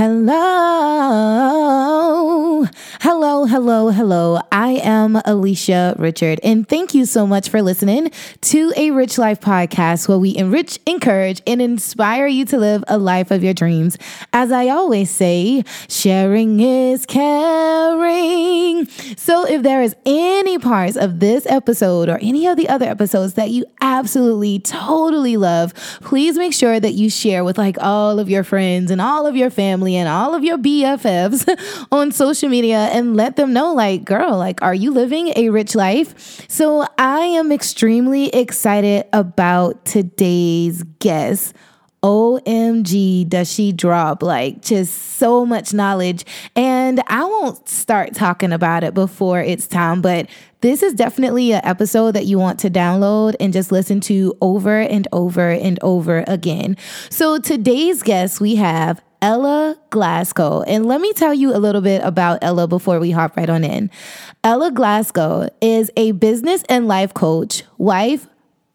Hello. Hello, hello. I am Alicia Richard, and thank you so much for listening to a Rich Life podcast where we enrich, encourage, and inspire you to live a life of your dreams. As I always say, sharing is caring. So if there is any parts of this episode or any of the other episodes that you absolutely, totally love, please make sure that you share with like all of your friends and all of your family and all of your BFFs on social media and let them know, like, girl, like, are you living a rich life? So I am extremely excited about today's guest. OMG, does she drop like just so much knowledge? And I won't start talking about it before it's time, but this is definitely an episode that you want to download and just listen to over and over and over again. So today's guest, we have Ella Glasgow. And let me tell you a little bit about Ella before we hop right on in. Ella Glasgow is a business and life coach, wife,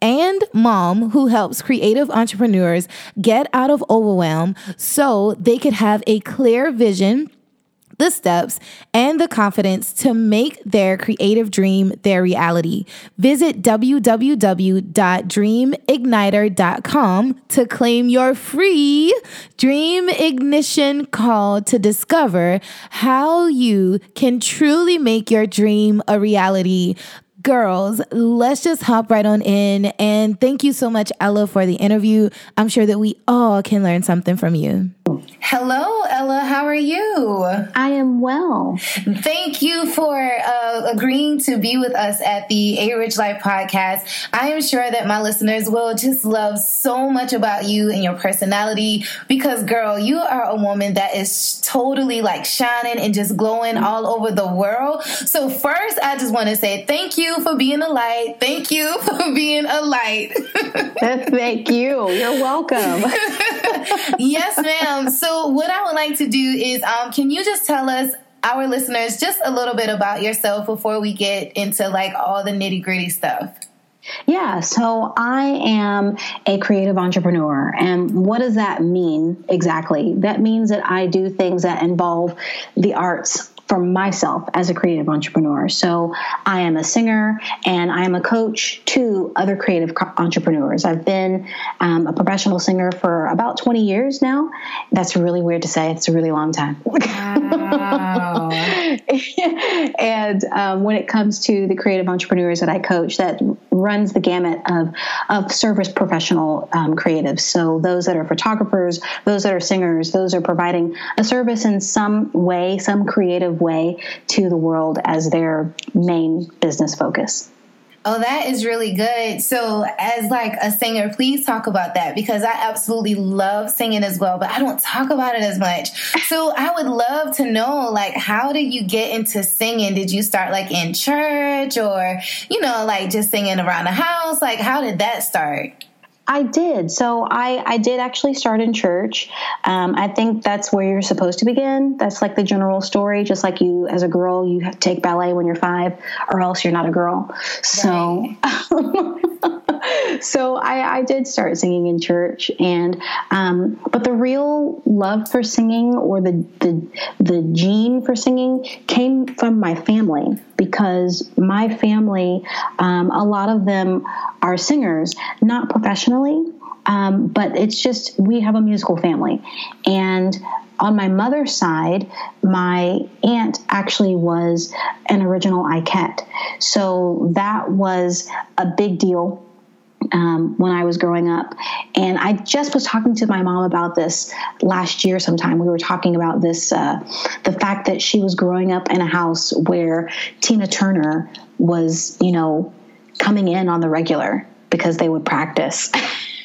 and mom who helps creative entrepreneurs get out of overwhelm so they could have a clear vision the steps, and the confidence to make their creative dream their reality. Visit www.dreamigniter.com to claim your free Dream Ignition call to discover how you can truly make your dream a reality girls, let's just hop right on in. And thank you so much, Ella, for the interview. I'm sure that we all can learn something from you. Hello, Ella. How are you? I am well. Thank you for uh, agreeing to be with us at the A Rich Life podcast. I am sure that my listeners will just love so much about you and your personality because, girl, you are a woman that is totally like shining and just glowing all over the world. So, first, I just want to say thank you for being a light. Thank you for being a light. thank you. You're welcome. yes, ma'am. So, what I would like to do is, um, can you just tell us, our listeners, just a little bit about yourself before we get into like all the nitty gritty stuff? Yeah, so I am a creative entrepreneur. And what does that mean exactly? That means that I do things that involve the arts for myself as a creative entrepreneur. So I am a singer and I am a coach to other creative entrepreneurs. I've been um, a professional singer for about 20 years now. That's really weird to say. It's a really long time. Wow. and um, when it comes to the creative entrepreneurs that I coach, that runs the gamut of, of service professional um, creatives. So those that are photographers, those that are singers, those are providing a service in some way, some creative way to the world as their main business focus. Oh, that is really good. So, as like a singer, please talk about that because I absolutely love singing as well, but I don't talk about it as much. So, I would love to know like how did you get into singing? Did you start like in church or, you know, like just singing around the house? Like how did that start? I did. So I, I did actually start in church. Um, I think that's where you're supposed to begin. That's like the general story. Just like you, as a girl, you take ballet when you're five, or else you're not a girl. So, right. so I, I, did start singing in church, and um, but the real love for singing or the the the gene for singing came from my family because my family, um, a lot of them are singers, not professionally, um, but it's just we have a musical family. And on my mother's side, my aunt actually was an original Ikette. So that was a big deal um, when I was growing up. And I just was talking to my mom about this last year sometime. We were talking about this uh, the fact that she was growing up in a house where Tina Turner was, you know, coming in on the regular because they would practice.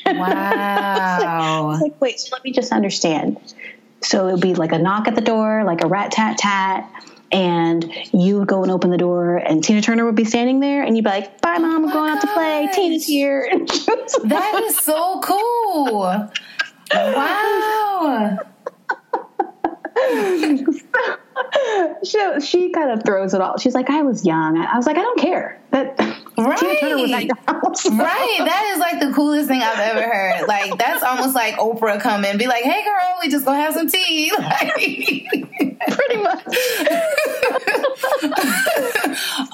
Wow. like, wait, so let me just understand. So it would be like a knock at the door, like a rat tat tat and you would go and open the door and Tina Turner would be standing there and you'd be like, bye mom, I'm oh going gosh. out to play. Tina's here. that is so cool. Wow. she, she kind of throws it all. She's like, I was young. I was like, I don't care. That Right. right. That is like the coolest thing I've ever heard. Like that's almost like Oprah come and be like, "Hey, girl, we just gonna have some tea." Like, Pretty much.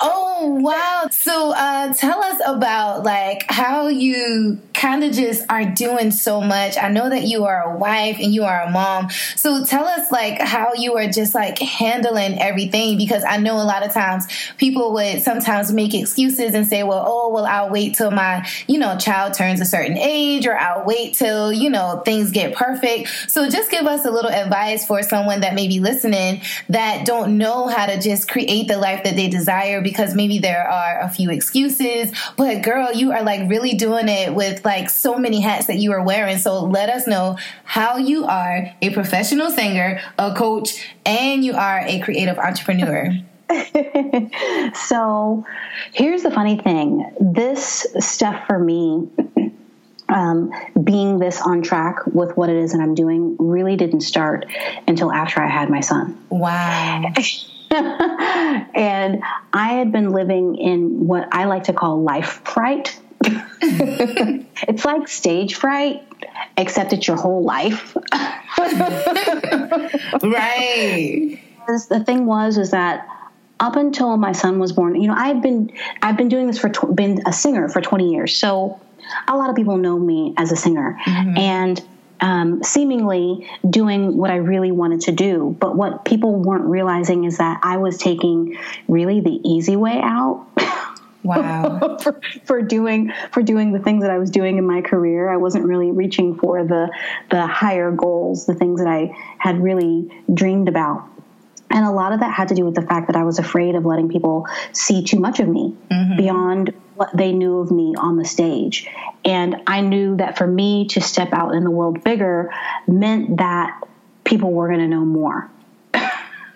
oh wow! So uh, tell us about like how you kind of just are doing so much. I know that you are a wife and you are a mom. So tell us like how you are just like handling everything because I know a lot of times people would sometimes make excuses and say, "Well, oh, well, I'll wait till my you know child turns a certain age, or I'll wait till you know things get perfect." So just give us a little advice for someone that may be listening that don't know how to just create the life that they desire because maybe there are a few excuses. But girl, you are like really doing it with like so many hats that you are wearing. So let us know how you are a professional singer, a coach, and you are a creative entrepreneur. so here's the funny thing this stuff for me um, being this on track with what it is that I'm doing really didn't start until after I had my son. Wow. and I had been living in what I like to call life fright. it's like stage fright, except it's your whole life. right. The thing was, is that up until my son was born, you know, I've been I've been doing this for tw- been a singer for 20 years. So a lot of people know me as a singer, mm-hmm. and um, seemingly doing what I really wanted to do. But what people weren't realizing is that I was taking really the easy way out. Wow. for, for doing for doing the things that I was doing in my career, I wasn't really reaching for the the higher goals, the things that I had really dreamed about. And a lot of that had to do with the fact that I was afraid of letting people see too much of me mm-hmm. beyond what they knew of me on the stage. And I knew that for me to step out in the world bigger meant that people were going to know more.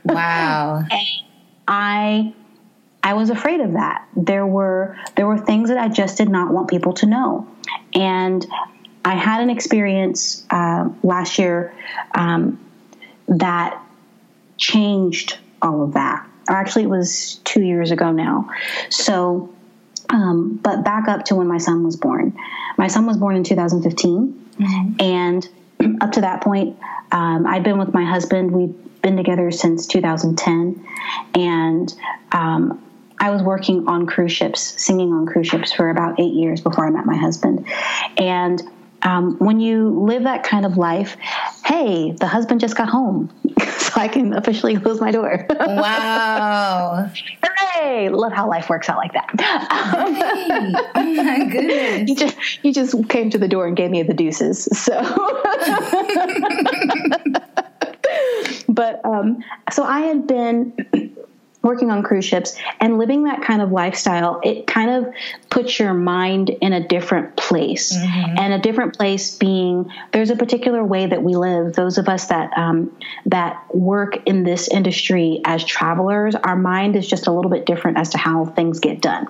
Wow. I I was afraid of that. There were there were things that I just did not want people to know. And I had an experience uh, last year um, that changed all of that. Actually, it was two years ago now. So um, but back up to when my son was born. My son was born in 2015. Mm-hmm. And up to that point, um, I'd been with my husband. We've been together since 2010. And um, I was working on cruise ships, singing on cruise ships for about eight years before I met my husband. And um, when you live that kind of life, hey, the husband just got home. so I can officially close my door. wow. Hooray! Love how life works out like that. Right. Oh my goodness. You just, you just came to the door and gave me the deuces. So. but um, so I had been working on cruise ships and living that kind of lifestyle, it kind of puts your mind in a different place. Mm-hmm. And a different place being there's a particular way that we live. Those of us that um, that work in this industry as travelers, our mind is just a little bit different as to how things get done.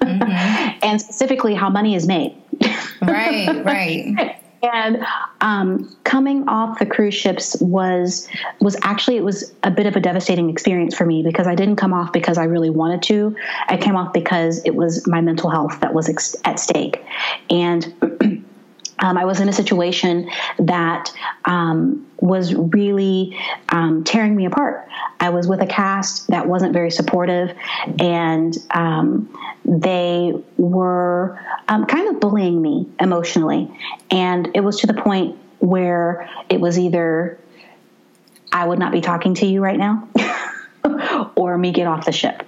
Mm-hmm. and specifically how money is made. right, right. And um, coming off the cruise ships was was actually it was a bit of a devastating experience for me because I didn't come off because I really wanted to. I came off because it was my mental health that was ex- at stake, and um, I was in a situation that um, was really um, tearing me apart. I was with a cast that wasn't very supportive, and um, they were um, kind of bullying me emotionally. And it was to the point where it was either I would not be talking to you right now, or me get off the ship.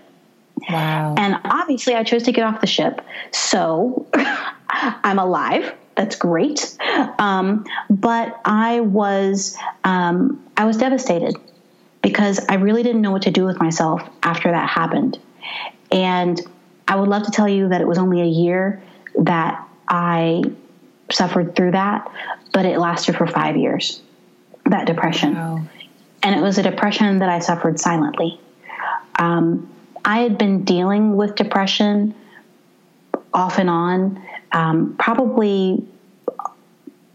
Wow. And obviously, I chose to get off the ship. So I'm alive that's great. Um, but I was um, I was devastated because I really didn't know what to do with myself after that happened. And I would love to tell you that it was only a year that I suffered through that, but it lasted for five years. That depression, wow. and it was a depression that I suffered silently. Um, I had been dealing with depression off and on um, probably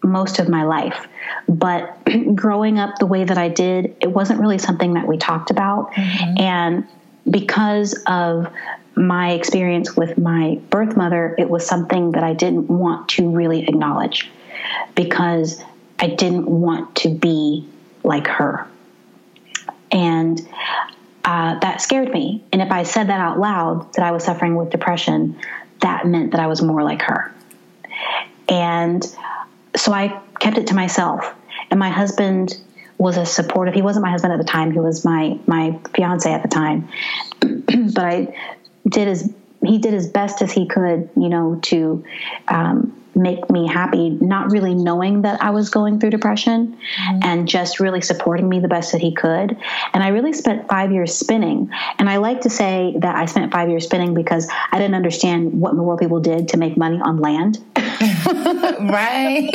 most of my life. But growing up the way that I did, it wasn't really something that we talked about. Mm-hmm. And because of my experience with my birth mother, it was something that I didn't want to really acknowledge because I didn't want to be like her. And uh, that scared me. And if I said that out loud, that I was suffering with depression, that meant that I was more like her. And so I kept it to myself. And my husband was a supportive. He wasn't my husband at the time. He was my my fiance at the time. but I did as he did as best as he could, you know, to um, make me happy, not really knowing that I was going through depression mm-hmm. and just really supporting me the best that he could. And I really spent five years spinning. And I like to say that I spent five years spinning because I didn't understand what in the world people did to make money on land. right.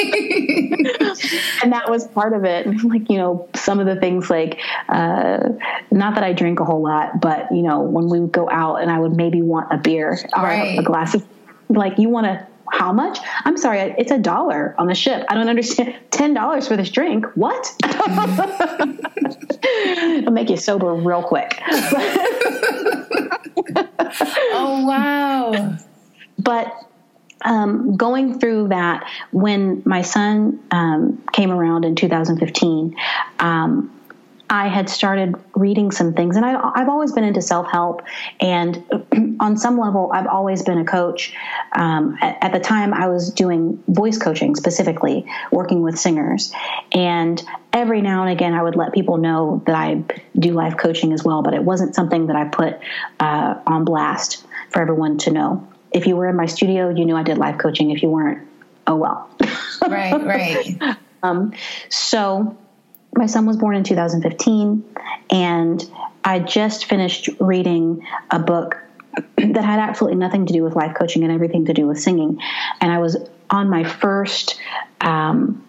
and that was part of it. Like, you know, some of the things like, uh, not that I drink a whole lot, but, you know, when we would go out and I would maybe want a beer or right. a glass of, like, you want to how much? I'm sorry, it's a dollar on the ship. I don't understand. Ten dollars for this drink? What? It'll make you sober real quick. oh wow! But um, going through that, when my son um, came around in 2015, um, I had started reading some things, and I, have always been into self help. And on some level, I've always been a coach. Um, at, at, the time, I was doing voice coaching specifically, working with singers. And every now and again, I would let people know that I do life coaching as well, but it wasn't something that I put uh, on blast for everyone to know. If you were in my studio, you knew I did life coaching. If you weren't, oh well. right, right. Um, so my son was born in 2015, and I just finished reading a book that had absolutely nothing to do with life coaching and everything to do with singing. And I was on my first. Um,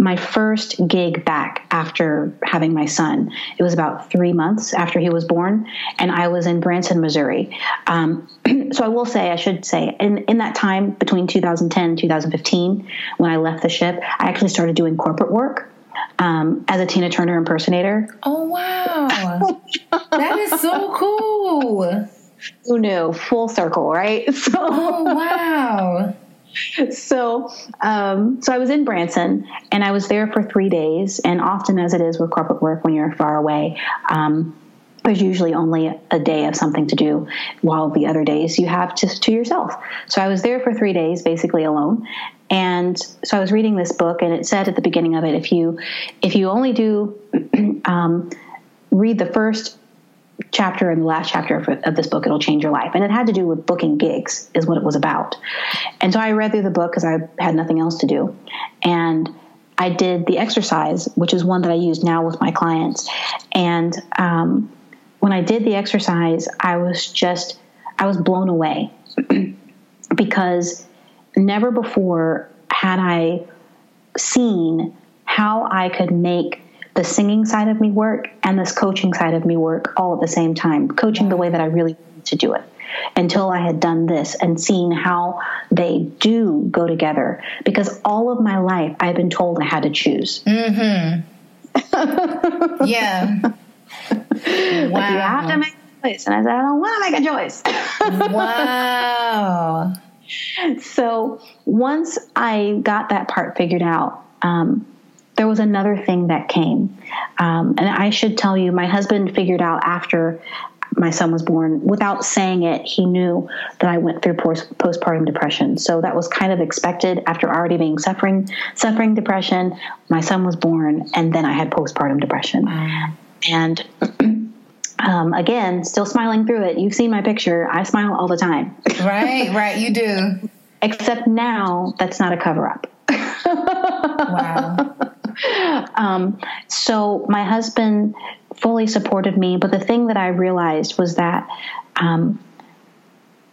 my first gig back after having my son. It was about three months after he was born, and I was in Branson, Missouri. Um, so I will say, I should say, in, in that time between 2010 and 2015, when I left the ship, I actually started doing corporate work um, as a Tina Turner impersonator. Oh wow, that is so cool. Who knew? Full circle, right? So, oh wow. So, um, so I was in Branson, and I was there for three days. And often, as it is with corporate work, when you're far away, um, there's usually only a day of something to do while the other days you have just to yourself. So I was there for three days, basically alone. And so I was reading this book and it said at the beginning of it, if you, if you only do, um, read the first chapter and the last chapter of, of, this book, it'll change your life. And it had to do with booking gigs is what it was about. And so I read through the book because I had nothing else to do. And I did the exercise, which is one that I use now with my clients. And, um, when I did the exercise, I was just, I was blown away because never before had I seen how I could make the singing side of me work and this coaching side of me work all at the same time, coaching the way that I really wanted to do it until I had done this and seen how they do go together. Because all of my life, I've been told I had to choose. Mm-hmm. yeah. Wow. Like, you have to make a choice. And I said, I don't want to make a choice. wow. So once I got that part figured out, um, there was another thing that came. Um, and I should tell you, my husband figured out after my son was born, without saying it, he knew that I went through post- postpartum depression. So that was kind of expected after already being suffering suffering depression. My son was born, and then I had postpartum depression. Wow. And um, again, still smiling through it. You've seen my picture. I smile all the time. right, right. You do. Except now, that's not a cover up. wow. Um, so my husband fully supported me, but the thing that I realized was that um,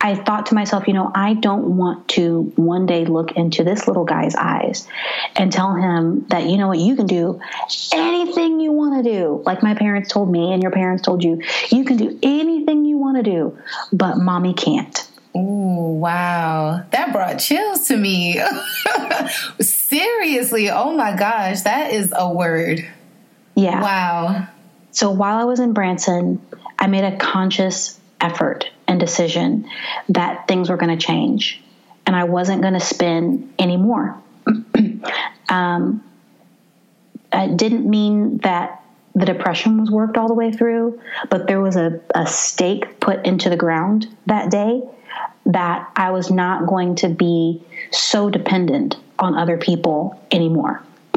I thought to myself, you know, I don't want to one day look into this little guy's eyes and tell him that, you know what, you can do anything you want to do. Like my parents told me, and your parents told you, you can do anything you want to do, but mommy can't. Ooh, wow. That brought chills to me. Seriously. Oh my gosh. That is a word. Yeah. Wow. So while I was in Branson, I made a conscious effort and decision that things were going to change and I wasn't going to spin anymore. um, it didn't mean that the depression was worked all the way through, but there was a, a stake put into the ground that day that I was not going to be so dependent on other people anymore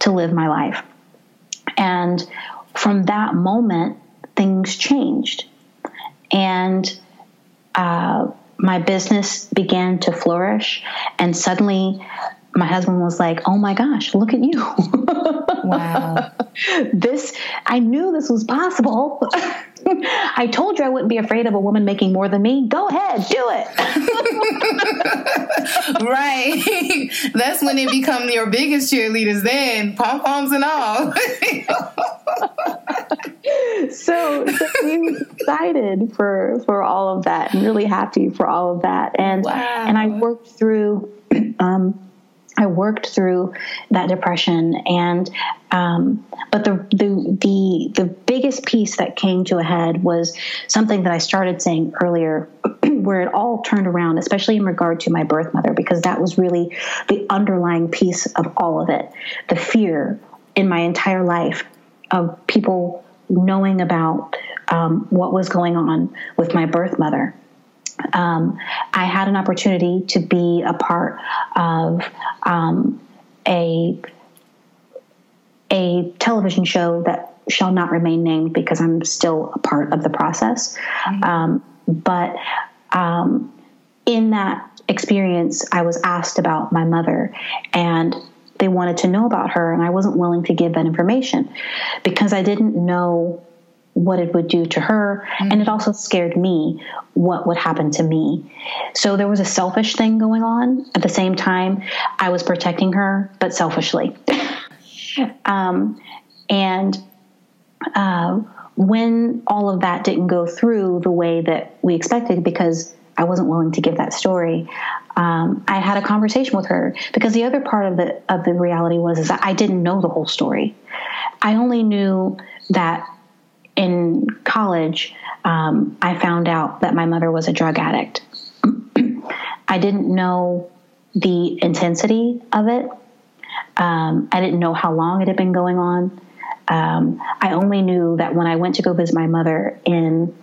to live my life. And from that moment, things changed. And uh, my business began to flourish. And suddenly, my husband was like, Oh my gosh, look at you. wow. this, I knew this was possible. I told you I wouldn't be afraid of a woman making more than me. Go ahead, do it. right. That's when they become your biggest cheerleaders, then, pom poms and all. So, so we excited for for all of that and really happy for all of that. And wow. and I worked through um, I worked through that depression, and um, but the, the the the biggest piece that came to a head was something that I started saying earlier, where it all turned around, especially in regard to my birth mother, because that was really the underlying piece of all of it. The fear in my entire life of people knowing about um, what was going on with my birth mother um, I had an opportunity to be a part of um, a a television show that shall not remain named because I'm still a part of the process. Mm-hmm. Um, but um, in that experience, I was asked about my mother and they wanted to know about her, and I wasn't willing to give that information because I didn't know what it would do to her. Mm-hmm. And it also scared me what would happen to me. So there was a selfish thing going on. At the same time, I was protecting her, but selfishly. um, and uh, when all of that didn't go through the way that we expected, because I wasn't willing to give that story. Um, I had a conversation with her because the other part of the of the reality was is that I didn't know the whole story. I only knew that in college, um, I found out that my mother was a drug addict. I didn't know the intensity of it. Um, I didn't know how long it had been going on. Um, I only knew that when I went to go visit my mother in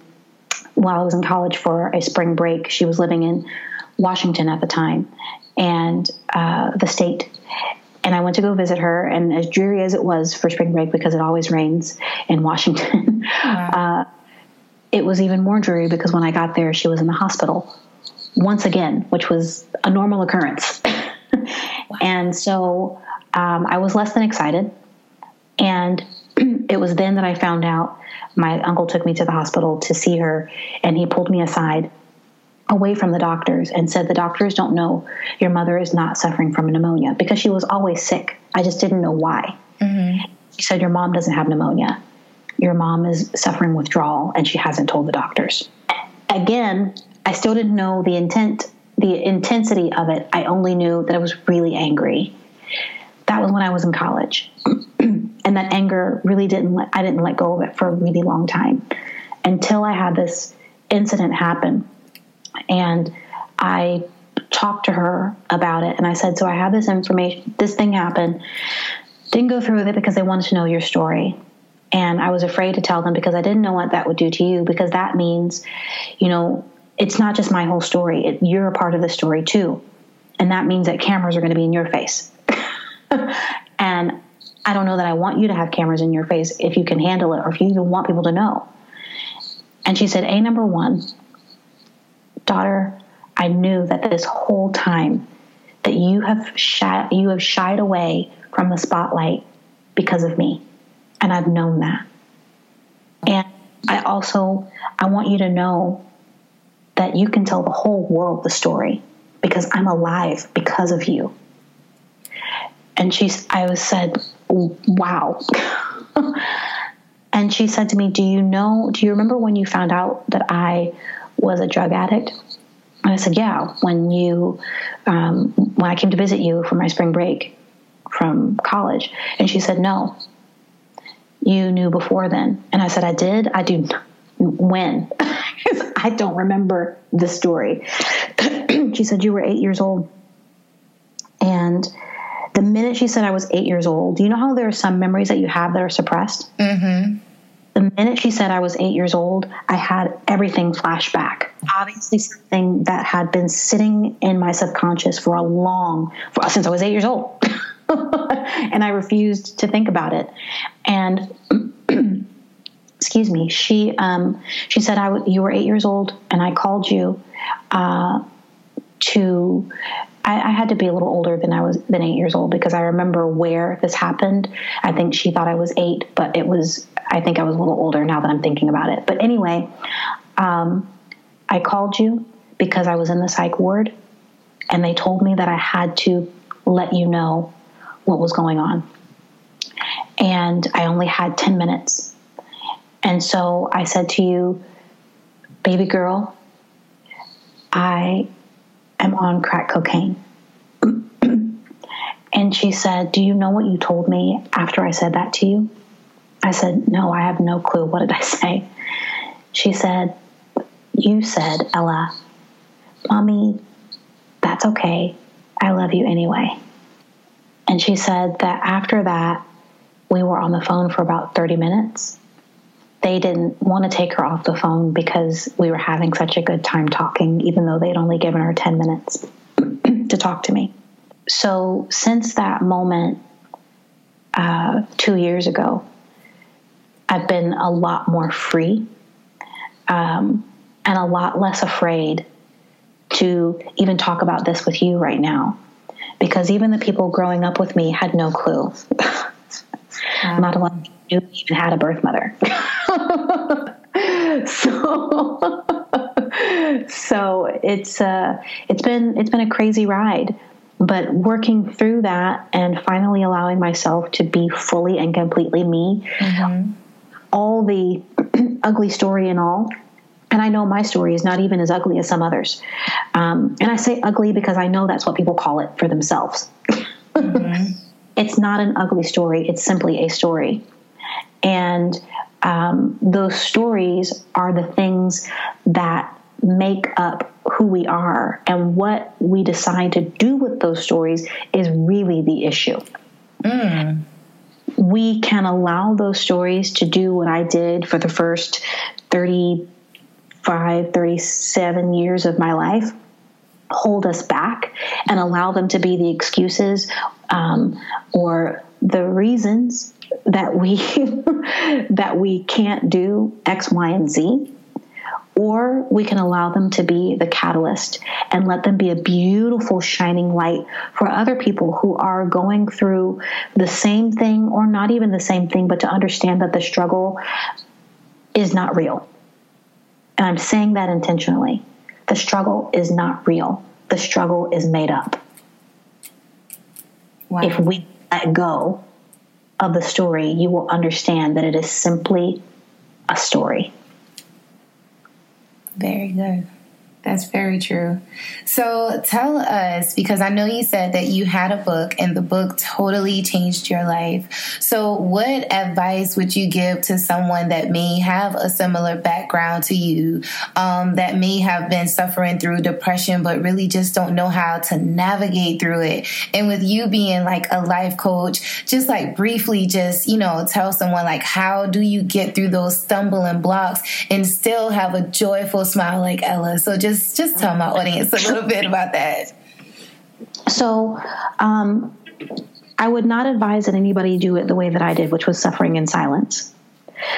while I was in college for a spring break, she was living in Washington at the time, and uh, the state and I went to go visit her. And as dreary as it was for spring break, because it always rains in Washington, wow. uh, it was even more dreary because when I got there, she was in the hospital once again, which was a normal occurrence. wow. And so um, I was less than excited. And it was then that I found out my uncle took me to the hospital to see her, and he pulled me aside away from the doctors and said the doctors don't know your mother is not suffering from pneumonia because she was always sick. I just didn't know why. Mm-hmm. She said your mom doesn't have pneumonia. Your mom is suffering withdrawal and she hasn't told the doctors. Again, I still didn't know the intent, the intensity of it. I only knew that I was really angry. That was when I was in college. and that anger really didn't let, I didn't let go of it for a really long time until I had this incident happen and I talked to her about it. And I said, So I have this information, this thing happened. Didn't go through with it because they wanted to know your story. And I was afraid to tell them because I didn't know what that would do to you, because that means, you know, it's not just my whole story, it, you're a part of the story too. And that means that cameras are going to be in your face. and I don't know that I want you to have cameras in your face if you can handle it or if you even want people to know. And she said, A, number one, daughter, I knew that this whole time that you have shy, you have shied away from the spotlight because of me. And I've known that. And I also I want you to know that you can tell the whole world the story because I'm alive because of you. And she's I was said, "Wow." and she said to me, "Do you know, do you remember when you found out that I was a drug addict? And I said, Yeah, when you, um, when I came to visit you for my spring break from college. And she said, No, you knew before then. And I said, I did. I do. When? I don't remember the story. she said, You were eight years old. And the minute she said I was eight years old, do you know how there are some memories that you have that are suppressed? Mm-hmm. The minute she said I was eight years old, I had everything flash back. Obviously, something that had been sitting in my subconscious for a long, for, since I was eight years old. and I refused to think about it. And excuse me, she um, she said, "I you were eight years old, and I called you uh, to." I, I, had to be a little older than I was than eight years old because I remember where this happened. I think she thought I was eight, but it was. I think I was a little older now that I'm thinking about it. But anyway, um, I called you because I was in the psych ward, and they told me that I had to let you know what was going on. And I only had 10 minutes. And so I said to you, baby girl, I am on crack cocaine. and she said, Do you know what you told me after I said that to you? I said, No, I have no clue. What did I say? She said, You said, Ella, Mommy, that's okay. I love you anyway. And she said that after that, we were on the phone for about 30 minutes. They didn't want to take her off the phone because we were having such a good time talking, even though they'd only given her 10 minutes to talk to me. So, since that moment, uh, two years ago, I've been a lot more free um, and a lot less afraid to even talk about this with you right now because even the people growing up with me had no clue. Not a lot knew even had a birth mother. so, so it's uh, it's been it's been a crazy ride, but working through that and finally allowing myself to be fully and completely me. Mm-hmm. All the ugly story and all, and I know my story is not even as ugly as some others. Um, and I say ugly because I know that's what people call it for themselves. Mm-hmm. it's not an ugly story, it's simply a story. And um, those stories are the things that make up who we are. And what we decide to do with those stories is really the issue. Mm. We can allow those stories to do what I did for the first 30 35, 37 years of my life hold us back and allow them to be the excuses um, or the reasons that we that we can't do X, Y, and Z. Or we can allow them to be the catalyst and let them be a beautiful shining light for other people who are going through the same thing or not even the same thing, but to understand that the struggle is not real and I'm saying that intentionally. The struggle is not real, the struggle is made up. Wow. If we let go of the story, you will understand that it is simply a story. Very good. That's very true. So tell us, because I know you said that you had a book and the book totally changed your life. So, what advice would you give to someone that may have a similar background to you, um, that may have been suffering through depression, but really just don't know how to navigate through it? And with you being like a life coach, just like briefly, just, you know, tell someone like, how do you get through those stumbling blocks and still have a joyful smile like Ella? So, just just just tell my audience a little bit about that. So, um, I would not advise that anybody do it the way that I did, which was suffering in silence,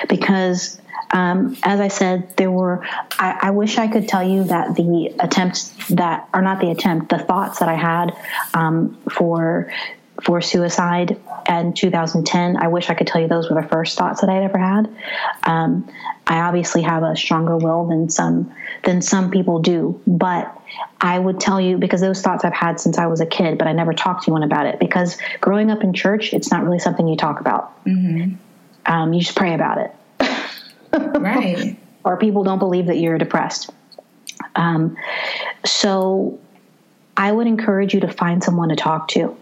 because. Um, as I said, there were. I, I, wish I could tell you that the attempts that are not the attempt, the thoughts that I had um, for for suicide in 2010. I wish I could tell you those were the first thoughts that I'd ever had. Um, I obviously have a stronger will than some than some people do, but I would tell you because those thoughts I've had since I was a kid, but I never talked to anyone about it because growing up in church, it's not really something you talk about. Mm-hmm. Um, you just pray about it, right? or people don't believe that you're depressed. Um, so I would encourage you to find someone to talk to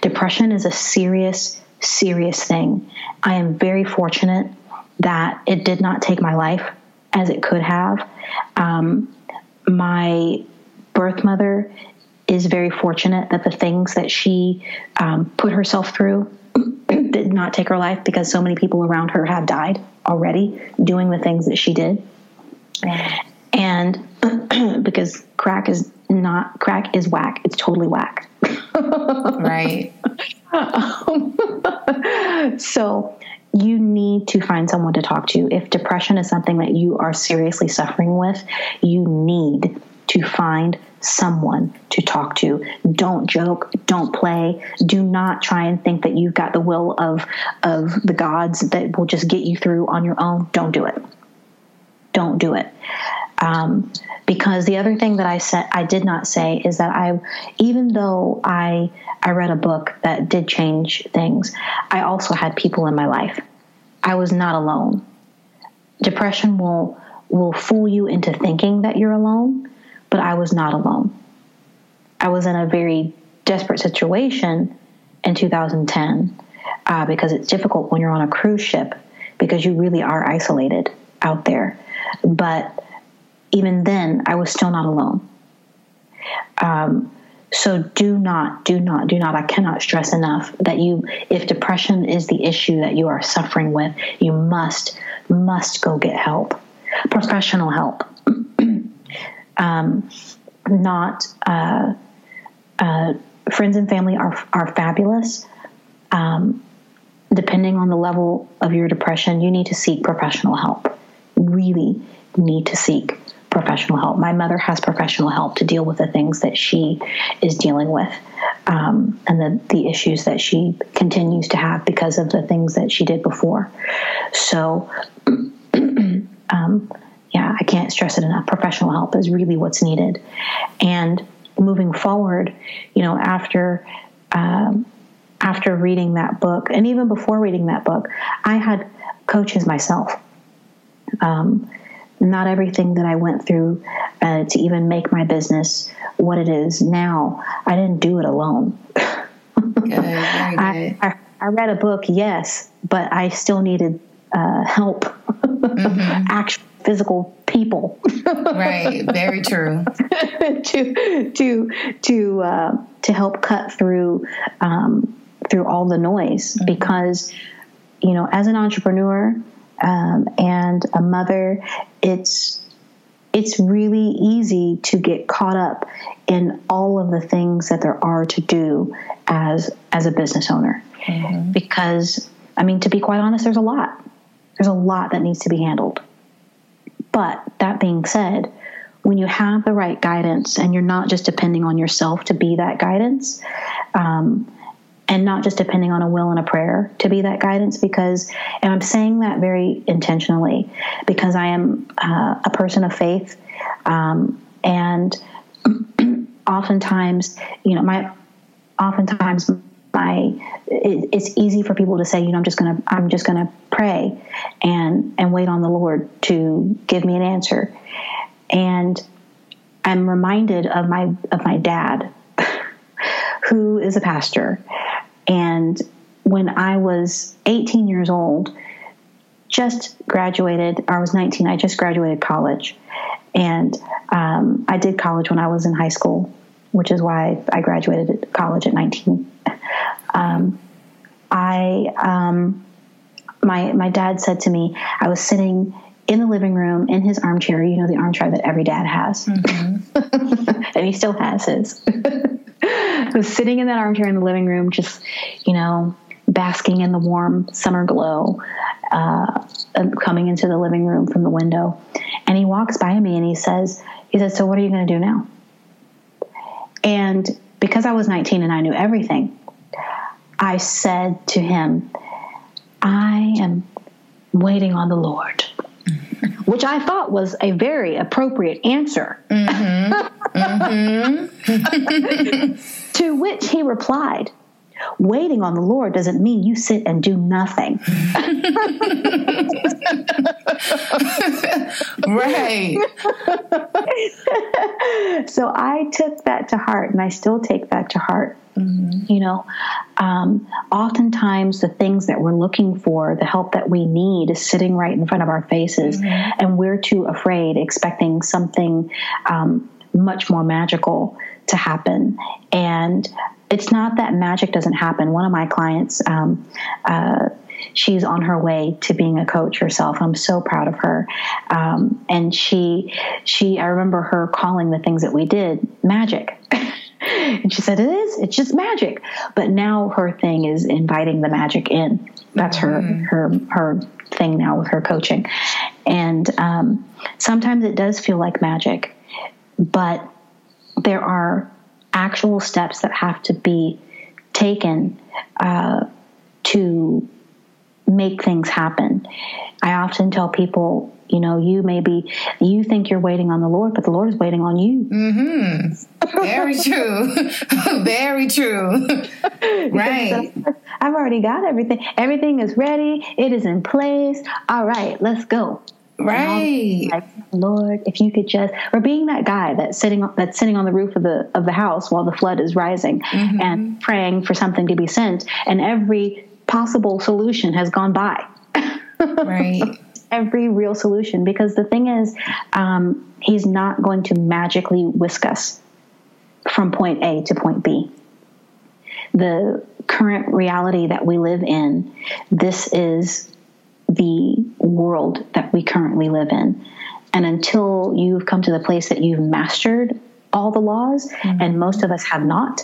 Depression is a serious, serious thing. I am very fortunate that it did not take my life. as it could have. Um, my birth mother is very fortunate that the things that she um, put herself through did not take her life because so many people around her have died already doing the things that she did. And because crack is not crack is whack, it's totally whack. Right. Um, so you need to find someone to talk to. If depression is something that you are seriously suffering with, you need to find someone to talk to. Don't joke, don't play. Do not try and think that you've got the will of of the gods that will just get you through on your own. Don't do it. Don't do it. Um, because the other thing that I said I did not say is that I, even though I I read a book that did change things, I also had people in my life. I was not alone. Depression will will fool you into thinking that you're alone, but I was not alone. I was in a very desperate situation in 2010 uh, because it's difficult when you're on a cruise ship because you really are isolated out there. But even then, I was still not alone. Um, so do not, do not, do not. I cannot stress enough that you, if depression is the issue that you are suffering with, you must, must go get help, professional help. um, not uh, uh, friends and family are are fabulous. Um, depending on the level of your depression, you need to seek professional help. Really need to seek professional help. My mother has professional help to deal with the things that she is dealing with um, and the, the issues that she continues to have because of the things that she did before. So, um, yeah, I can't stress it enough. Professional help is really what's needed. And moving forward, you know, after. Um, after reading that book, and even before reading that book, I had coaches myself. Um, not everything that I went through uh, to even make my business what it is now, I didn't do it alone. good, good. I, I, I, read a book, yes, but I still needed uh, help, mm-hmm. actual physical people. right, very true. to to to uh, to help cut through um, through all the noise mm-hmm. because you know as an entrepreneur um, and a mother, it's it's really easy to get caught up in all of the things that there are to do as as a business owner. Mm-hmm. because i mean to be quite honest there's a lot. There's a lot that needs to be handled. But that being said when you have the right guidance and you're not just depending on yourself to be that guidance um, and not just depending on a will and a prayer to be that guidance because and i'm saying that very intentionally because i am uh, a person of faith um, and oftentimes you know my oftentimes my it, it's easy for people to say you know i'm just gonna i'm just gonna pray and and wait on the lord to give me an answer. And i'm reminded of my of my dad who is a pastor and when I was 18 years old, just graduated, I was 19, I just graduated college. And um, I did college when I was in high school, which is why I graduated college at 19. Um, I, um, my, my dad said to me, I was sitting in the living room in his armchair, you know, the armchair that every dad has. Mm-hmm. and he still has his. was sitting in that armchair in the living room, just, you know, basking in the warm summer glow, uh, coming into the living room from the window. And he walks by me and he says, he says, so what are you going to do now? And because I was 19 and I knew everything, I said to him, I am waiting on the Lord. Which I thought was a very appropriate answer. Mm-hmm. Mm-hmm. to which he replied, Waiting on the Lord doesn't mean you sit and do nothing. right. so I took that to heart, and I still take that to heart. Mm-hmm. You know, um, oftentimes the things that we're looking for, the help that we need, is sitting right in front of our faces, mm-hmm. and we're too afraid, expecting something um, much more magical to happen. And it's not that magic doesn't happen. One of my clients, um, uh, she's on her way to being a coach herself. I'm so proud of her. Um, and she, she, I remember her calling the things that we did magic. and she said, "It is. It's just magic." But now her thing is inviting the magic in. That's her mm-hmm. her her thing now with her coaching. And um, sometimes it does feel like magic, but there are actual steps that have to be taken uh, to make things happen. I often tell people, you know, you maybe you think you're waiting on the Lord, but the Lord is waiting on you. Mm-hmm. Very true. Very true. right. I've already got everything. Everything is ready. It is in place. All right, let's go. Right. Like, Lord, if you could just or being that guy that's sitting that's sitting on the roof of the of the house while the flood is rising mm-hmm. and praying for something to be sent and every possible solution has gone by. Right. every real solution because the thing is um, he's not going to magically whisk us from point A to point B. The current reality that we live in, this is the world that we currently live in. And until you've come to the place that you've mastered all the laws, mm-hmm. and most of us have not.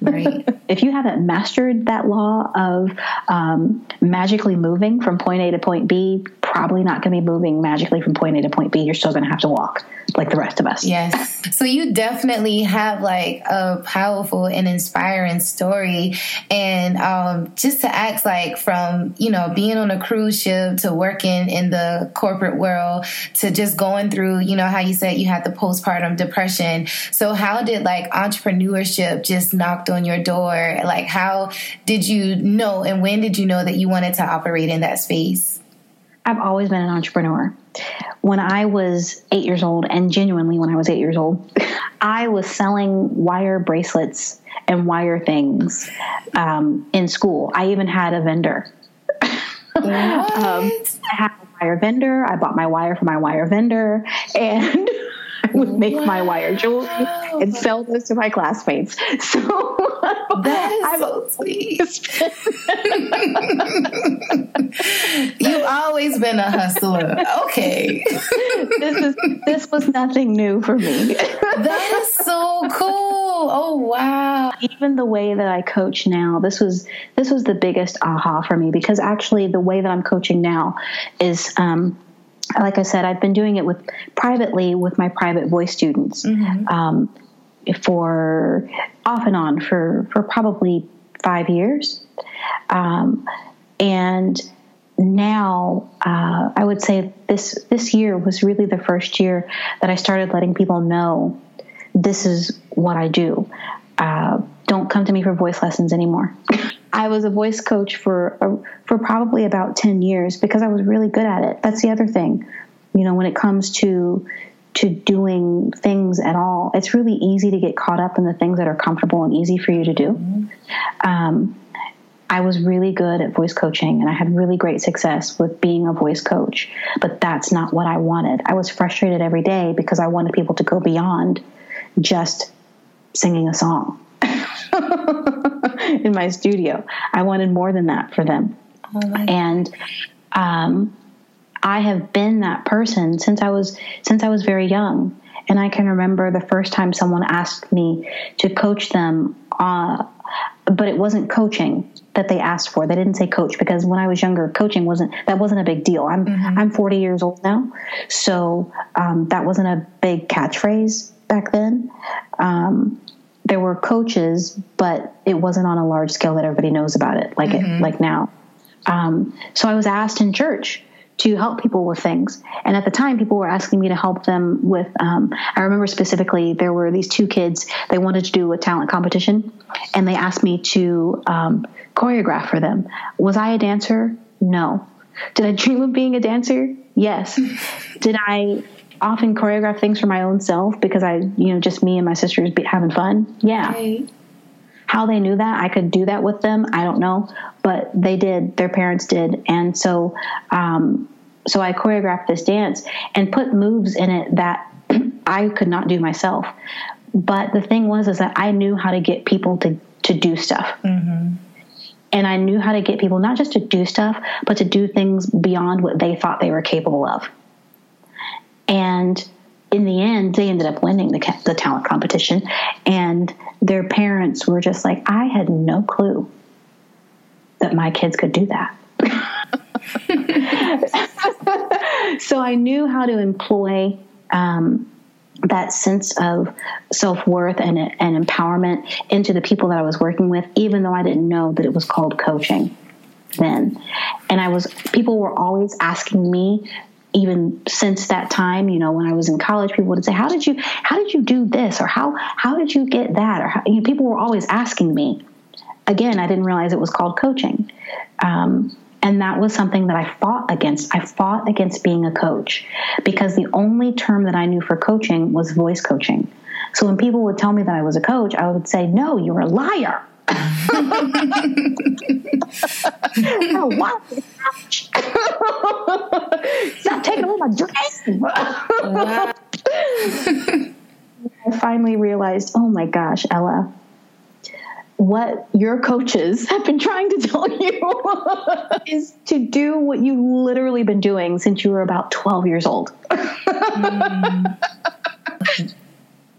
Right. if you haven't mastered that law of um, magically moving from point A to point B, probably not going to be moving magically from point A to point B. You're still going to have to walk like the rest of us. Yes. so you definitely have like a powerful and inspiring story. And um, just to ask, like, from, you know, being on a cruise ship to working in the corporate world to just going through, you know, how you said you had the postpartum depression. So, how did like entrepreneurship just knocked on your door? Like, how did you know and when did you know that you wanted to operate in that space? I've always been an entrepreneur. When I was eight years old, and genuinely when I was eight years old, I was selling wire bracelets and wire things um, in school. I even had a vendor. um, I had a wire vendor. I bought my wire from my wire vendor, and I would make wow. my wire jewelry and sell those to my classmates. So that is I'm so sweet. You've always been a hustler. Okay. this is this was nothing new for me. that is so cool. Oh wow. Even the way that I coach now, this was this was the biggest aha for me because actually the way that I'm coaching now is um, like I said, I've been doing it with privately with my private voice students mm-hmm. um, for off and on for for probably five years, um, and now uh, I would say this this year was really the first year that I started letting people know this is what I do. Uh, don't come to me for voice lessons anymore. I was a voice coach for a, for probably about 10 years because I was really good at it. That's the other thing. You know, when it comes to to doing things at all, it's really easy to get caught up in the things that are comfortable and easy for you to do. Mm-hmm. Um, I was really good at voice coaching and I had really great success with being a voice coach, but that's not what I wanted. I was frustrated every day because I wanted people to go beyond just singing a song. in my studio. I wanted more than that for them. Oh and um, I have been that person since I was since I was very young. And I can remember the first time someone asked me to coach them, uh, but it wasn't coaching that they asked for. They didn't say coach because when I was younger, coaching wasn't that wasn't a big deal. I'm mm-hmm. I'm 40 years old now, so um, that wasn't a big catchphrase back then. Um, there were coaches, but it wasn't on a large scale that everybody knows about it, like mm-hmm. it, like now. Um, so I was asked in church to help people with things, and at the time, people were asking me to help them with. Um, I remember specifically there were these two kids. They wanted to do a talent competition, and they asked me to um, choreograph for them. Was I a dancer? No. Did I dream of being a dancer? Yes. Did I often choreograph things for my own self because I, you know, just me and my sisters be having fun? Yeah. Right. How they knew that I could do that with them, I don't know, but they did. Their parents did, and so, um, so I choreographed this dance and put moves in it that I could not do myself. But the thing was, is that I knew how to get people to to do stuff. Mm-hmm. And I knew how to get people not just to do stuff, but to do things beyond what they thought they were capable of. And in the end, they ended up winning the, the talent competition. And their parents were just like, I had no clue that my kids could do that. so I knew how to employ um, that sense of self worth and, and empowerment into the people that I was working with, even though I didn't know that it was called coaching then. And I was, people were always asking me, even since that time, you know, when I was in college, people would say, "How did you, how did you do this, or how, how did you get that?" Or you know, people were always asking me. Again, I didn't realize it was called coaching. Um, and that was something that I fought against. I fought against being a coach because the only term that I knew for coaching was voice coaching. So when people would tell me that I was a coach, I would say, No, you're a liar. Oh, what? Stop taking away my dream. I finally realized, oh my gosh, Ella, what your coaches have been trying to tell you is to do what you've literally been doing since you were about 12 years old. mm.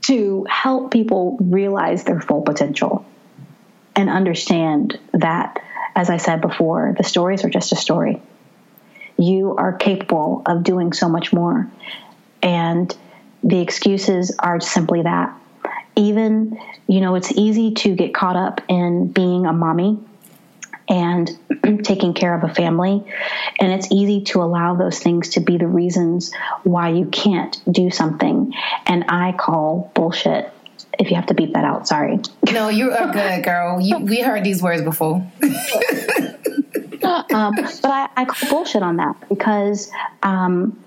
to help people realize their full potential and understand that, as I said before, the stories are just a story. You are capable of doing so much more. And the excuses are simply that even, you know, it's easy to get caught up in being a mommy and taking care of a family. And it's easy to allow those things to be the reasons why you can't do something. And I call bullshit. If you have to beep that out, sorry. No, you are good, girl. You, we heard these words before. um, but I, I, call bullshit on that because um,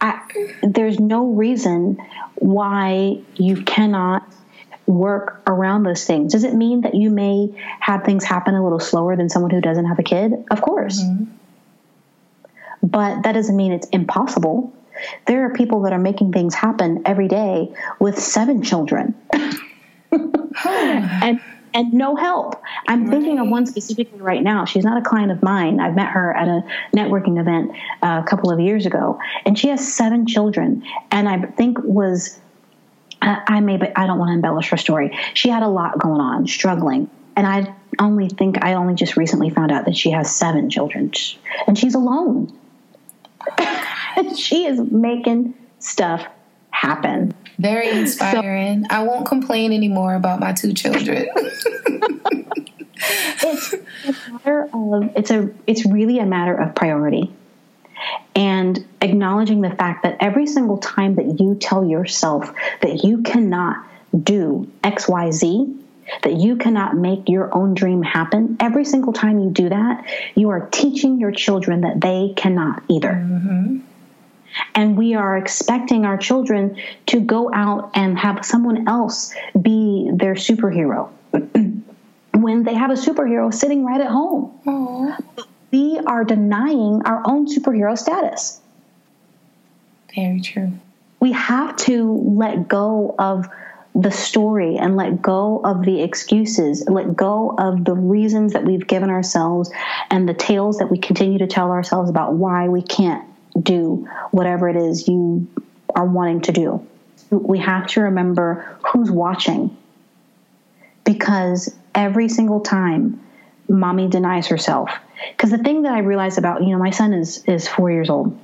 I, there's no reason why you cannot work around those things. Does it mean that you may have things happen a little slower than someone who doesn't have a kid? Of course. Mm-hmm. But that doesn't mean it's impossible. There are people that are making things happen every day with seven children. and and no help. I'm thinking of one specifically right now. She's not a client of mine. I've met her at a networking event uh, a couple of years ago, and she has seven children, and I think was uh, I may, but I don't want to embellish her story. She had a lot going on, struggling, and I only think I only just recently found out that she has seven children, and she's alone. she is making stuff happen. Very inspiring. So, I won't complain anymore about my two children. it's a matter of it's a it's really a matter of priority and acknowledging the fact that every single time that you tell yourself that you cannot do xyz that you cannot make your own dream happen every single time you do that you are teaching your children that they cannot either mm-hmm. And we are expecting our children to go out and have someone else be their superhero when they have a superhero sitting right at home. Aww. We are denying our own superhero status. Very true. We have to let go of the story and let go of the excuses, let go of the reasons that we've given ourselves and the tales that we continue to tell ourselves about why we can't do whatever it is you are wanting to do. We have to remember who's watching because every single time mommy denies herself. Because the thing that I realized about, you know, my son is is four years old.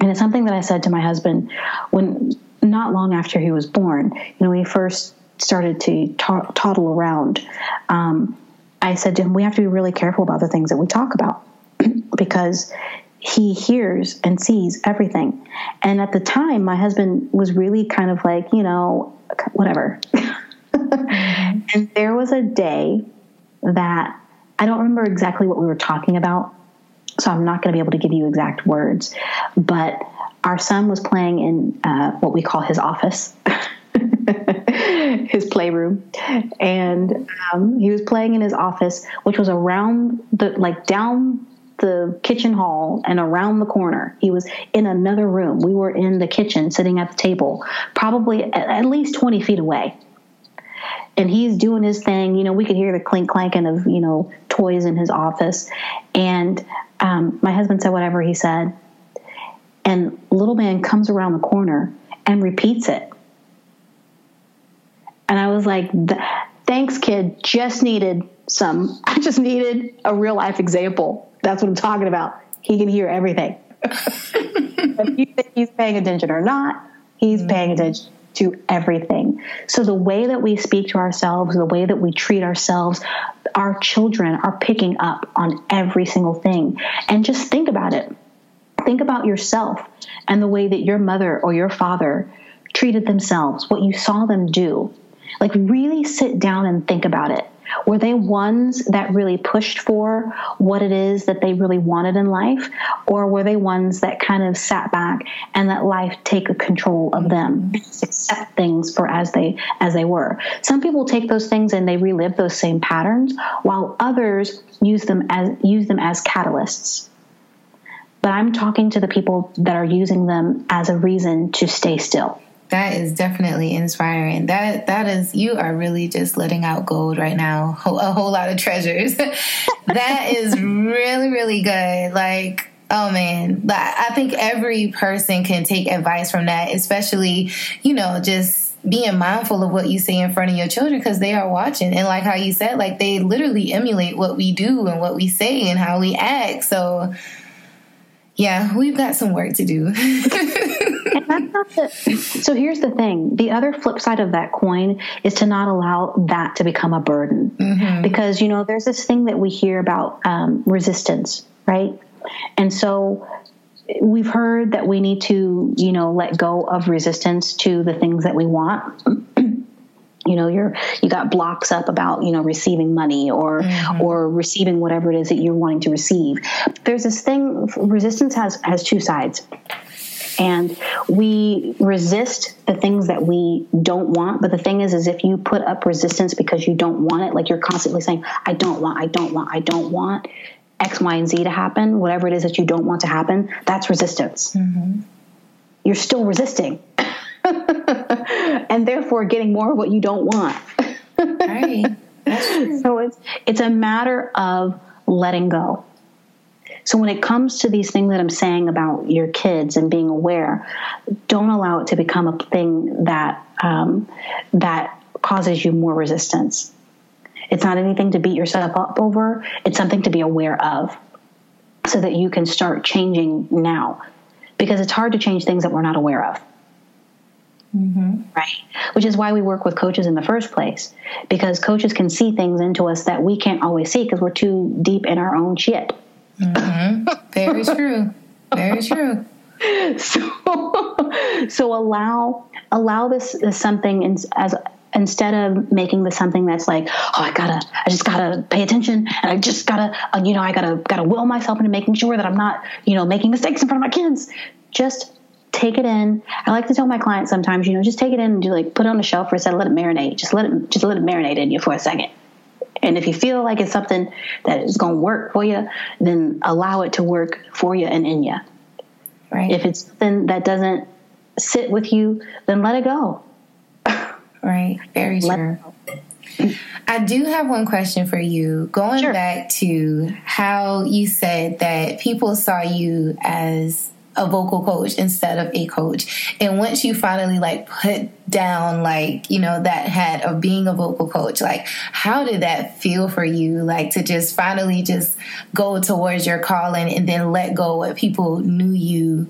And it's something that I said to my husband when not long after he was born, you know, he first started to toddle around. Um, I said to him, we have to be really careful about the things that we talk about because he hears and sees everything. And at the time, my husband was really kind of like, you know, whatever. And there was a day that I don't remember exactly what we were talking about, so I'm not going to be able to give you exact words. But our son was playing in uh, what we call his office. his playroom and um, he was playing in his office which was around the like down the kitchen hall and around the corner. He was in another room. We were in the kitchen sitting at the table, probably at least 20 feet away. And he's doing his thing. You know, we could hear the clink clanking of, you know, toys in his office. And um, my husband said whatever he said. And little man comes around the corner and repeats it. And I was like, thanks, kid. Just needed some, I just needed a real life example that's what I'm talking about. He can hear everything. if you think he's paying attention or not, he's mm-hmm. paying attention to everything. So the way that we speak to ourselves, the way that we treat ourselves, our children are picking up on every single thing. And just think about it. Think about yourself and the way that your mother or your father treated themselves, what you saw them do. Like, really sit down and think about it. Were they ones that really pushed for what it is that they really wanted in life? Or were they ones that kind of sat back and let life take control of them, accept things for as they as they were? Some people take those things and they relive those same patterns, while others use them as use them as catalysts. But I'm talking to the people that are using them as a reason to stay still that is definitely inspiring. That that is you are really just letting out gold right now. A whole lot of treasures. that is really really good. Like oh man, I think every person can take advice from that, especially you know just being mindful of what you say in front of your children because they are watching and like how you said like they literally emulate what we do and what we say and how we act so yeah we've got some work to do. The, so here's the thing. The other flip side of that coin is to not allow that to become a burden. Mm-hmm. because you know there's this thing that we hear about um, resistance right? And so we've heard that we need to you know let go of resistance to the things that we want you know you're you got blocks up about you know receiving money or mm-hmm. or receiving whatever it is that you're wanting to receive there's this thing resistance has has two sides and we resist the things that we don't want but the thing is is if you put up resistance because you don't want it like you're constantly saying i don't want i don't want i don't want x y and z to happen whatever it is that you don't want to happen that's resistance mm-hmm. you're still resisting and therefore getting more of what you don't want right. so it's it's a matter of letting go so when it comes to these things that I'm saying about your kids and being aware, don't allow it to become a thing that um, that causes you more resistance. It's not anything to beat yourself up over. It's something to be aware of, so that you can start changing now, because it's hard to change things that we're not aware of. Mm-hmm. Right. Which is why we work with coaches in the first place, because coaches can see things into us that we can't always see because we're too deep in our own shit. Mm-hmm. Very true. Very true. So, so allow allow this something in, as instead of making this something that's like, oh, I gotta, I just gotta pay attention, and I just gotta, uh, you know, I gotta gotta will myself into making sure that I'm not, you know, making mistakes in front of my kids. Just take it in. I like to tell my clients sometimes, you know, just take it in and do like put it on the shelf for a second, let it marinate. Just let it, just let it marinate in you for a second. And if you feel like it's something that is going to work for you, then allow it to work for you and in you. Right. If it's something that doesn't sit with you, then let it go. Right. Very true. I do have one question for you. Going sure. back to how you said that people saw you as a vocal coach instead of a coach. And once you finally like put down like, you know, that hat of being a vocal coach, like how did that feel for you? Like to just finally just go towards your calling and then let go what people knew you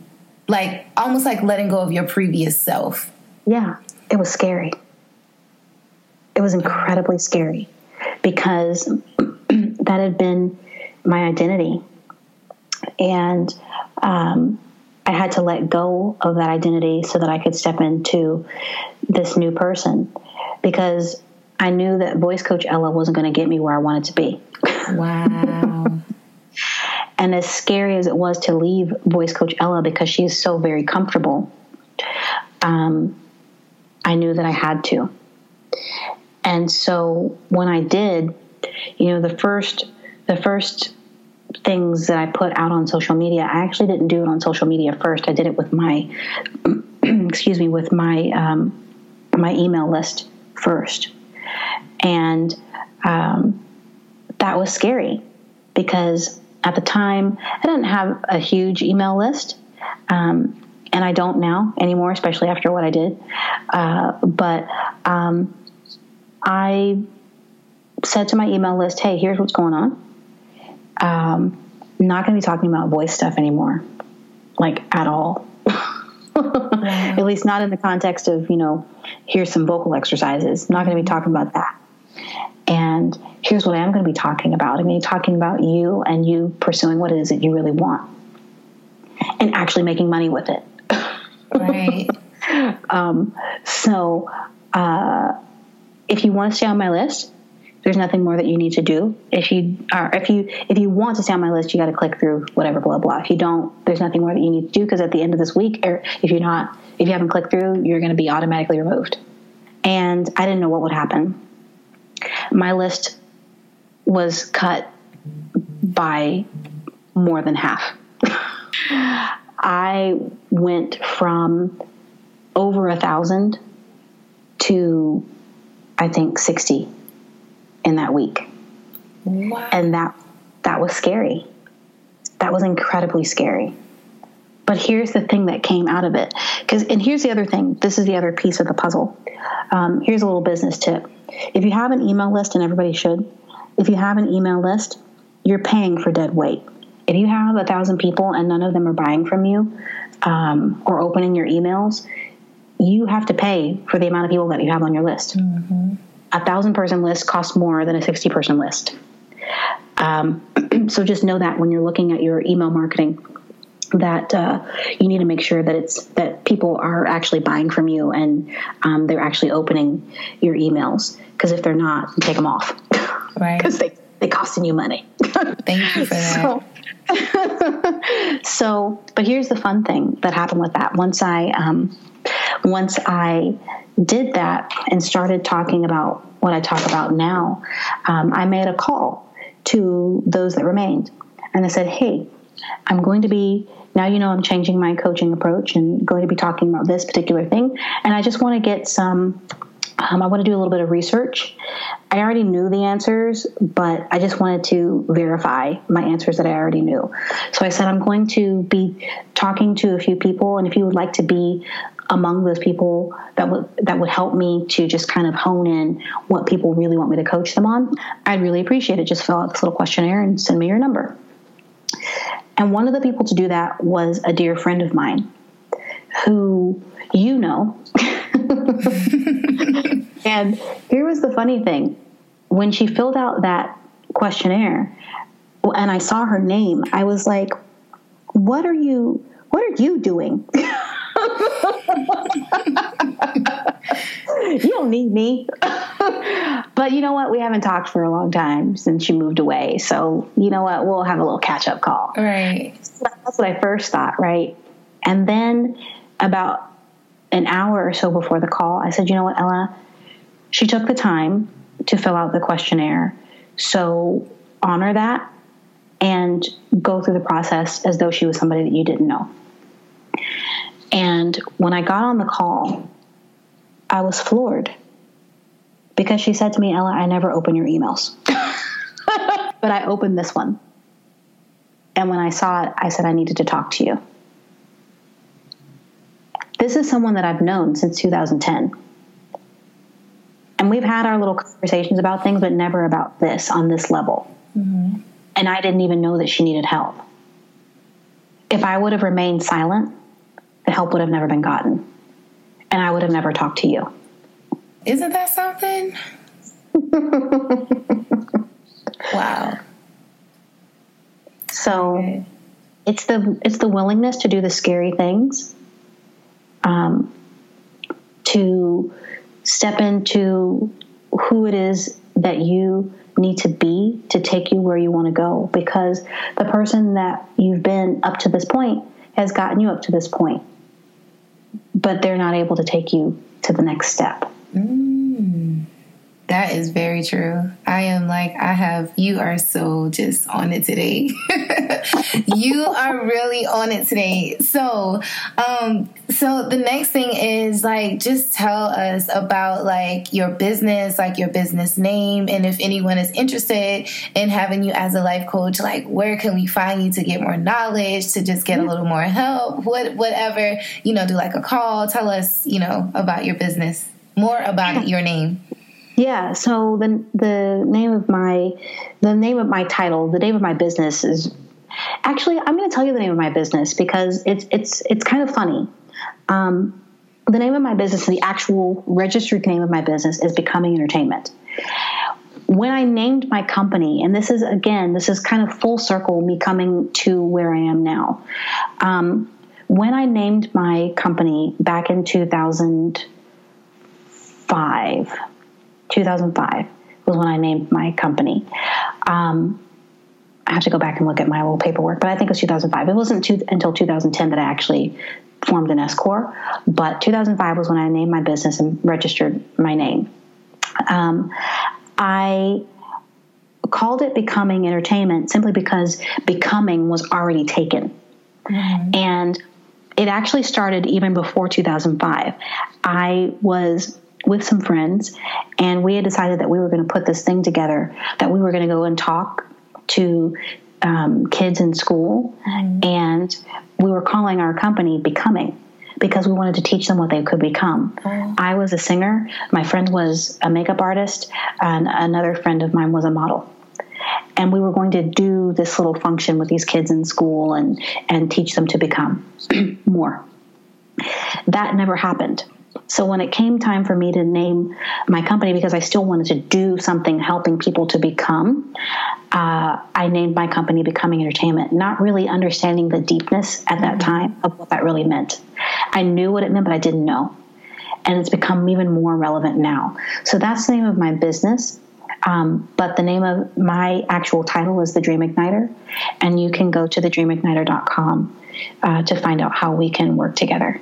like almost like letting go of your previous self. Yeah, it was scary. It was incredibly scary because that had been my identity. And um, I had to let go of that identity so that I could step into this new person because I knew that voice coach Ella wasn't going to get me where I wanted to be. Wow. And as scary as it was to leave voice coach Ella because she is so very comfortable, um, I knew that I had to. And so when I did, you know, the first the first things that I put out on social media, I actually didn't do it on social media first. I did it with my excuse me with my um, my email list first, and um, that was scary because at the time I didn't have a huge email list. Um, and I don't now anymore, especially after what I did. Uh, but um, I said to my email list, "Hey, here's what's going on. Um, not going to be talking about voice stuff anymore, like at all. at least not in the context of you know, here's some vocal exercises. I'm not going to be talking about that. And here's what I am going to be talking about. I'm going to be talking about you and you pursuing what it is that you really want, and actually making money with it. right. um, so, uh, if you want to stay on my list, there's nothing more that you need to do. If you are, if you if you want to stay on my list, you got to click through whatever blah blah. If you don't, there's nothing more that you need to do because at the end of this week, or if you're not, if you haven't clicked through, you're going to be automatically removed. And I didn't know what would happen. My list was cut by more than half. I went from over a thousand to I think 60 in that week. Wow. And that that was scary. That was incredibly scary. But here's the thing that came out of it. Because and here's the other thing. This is the other piece of the puzzle. Um, here's a little business tip. If you have an email list, and everybody should, if you have an email list, you're paying for dead weight. If you have a thousand people and none of them are buying from you um, or opening your emails, you have to pay for the amount of people that you have on your list. Mm-hmm. A thousand person list costs more than a 60 person list. Um, so just know that when you're looking at your email marketing, that uh, you need to make sure that it's that people are actually buying from you and um, they're actually opening your emails. Because if they're not, take them off. Right. Because they they costing you money. Thank you for that. So, so, but here's the fun thing that happened with that. Once I um, once I did that and started talking about what I talk about now, um, I made a call to those that remained. And I said, hey, I'm going to be, now you know I'm changing my coaching approach and going to be talking about this particular thing. And I just want to get some um, I want to do a little bit of research. I already knew the answers, but I just wanted to verify my answers that I already knew. So I said, I'm going to be talking to a few people, and if you would like to be among those people that would that would help me to just kind of hone in what people really want me to coach them on, I'd really appreciate it. Just fill out this little questionnaire and send me your number. And one of the people to do that was a dear friend of mine who you know. and here was the funny thing. When she filled out that questionnaire and I saw her name, I was like, what are you what are you doing? you don't need me. but you know what? We haven't talked for a long time since you moved away. So, you know what? We'll have a little catch up call. Right. That's what I first thought, right? And then about an hour or so before the call, I said, you know what, Ella? She took the time to fill out the questionnaire. So honor that and go through the process as though she was somebody that you didn't know. And when I got on the call, I was floored because she said to me, Ella, I never open your emails. but I opened this one. And when I saw it, I said, I needed to talk to you. This is someone that I've known since 2010. And we've had our little conversations about things, but never about this on this level. Mm-hmm. And I didn't even know that she needed help. If I would have remained silent, the help would have never been gotten. And I would have never talked to you. Isn't that something? wow. So okay. it's the it's the willingness to do the scary things, um, to step into who it is that you need to be to take you where you want to go because the person that you've been up to this point has gotten you up to this point, but they're not able to take you to the next step. Mm. That is very true. I am like, I have, you are so just on it today. you are really on it today. So, um, so the next thing is like, just tell us about like your business, like your business name. And if anyone is interested in having you as a life coach, like where can we find you to get more knowledge, to just get a little more help, what, whatever, you know, do like a call, tell us, you know, about your business, more about your name. Yeah. So the the name of my the name of my title, the name of my business is actually I'm going to tell you the name of my business because it's it's it's kind of funny. Um, the name of my business, the actual registered name of my business, is Becoming Entertainment. When I named my company, and this is again, this is kind of full circle, me coming to where I am now. Um, when I named my company back in 2005 2005 was when I named my company. Um, I have to go back and look at my old paperwork, but I think it was 2005. It wasn't two, until 2010 that I actually formed an S corp, but 2005 was when I named my business and registered my name. Um, I called it Becoming Entertainment simply because becoming was already taken. Mm-hmm. And it actually started even before 2005. I was with some friends, and we had decided that we were going to put this thing together, that we were going to go and talk to um, kids in school, mm. and we were calling our company Becoming because we wanted to teach them what they could become. Mm. I was a singer, my friend was a makeup artist, and another friend of mine was a model. And we were going to do this little function with these kids in school and, and teach them to become more. That never happened. So when it came time for me to name my company, because I still wanted to do something helping people to become, uh, I named my company Becoming Entertainment, not really understanding the deepness at that time of what that really meant. I knew what it meant, but I didn't know. And it's become even more relevant now. So that's the name of my business. Um, but the name of my actual title is The Dream Igniter. And you can go to thedreamigniter.com uh, to find out how we can work together.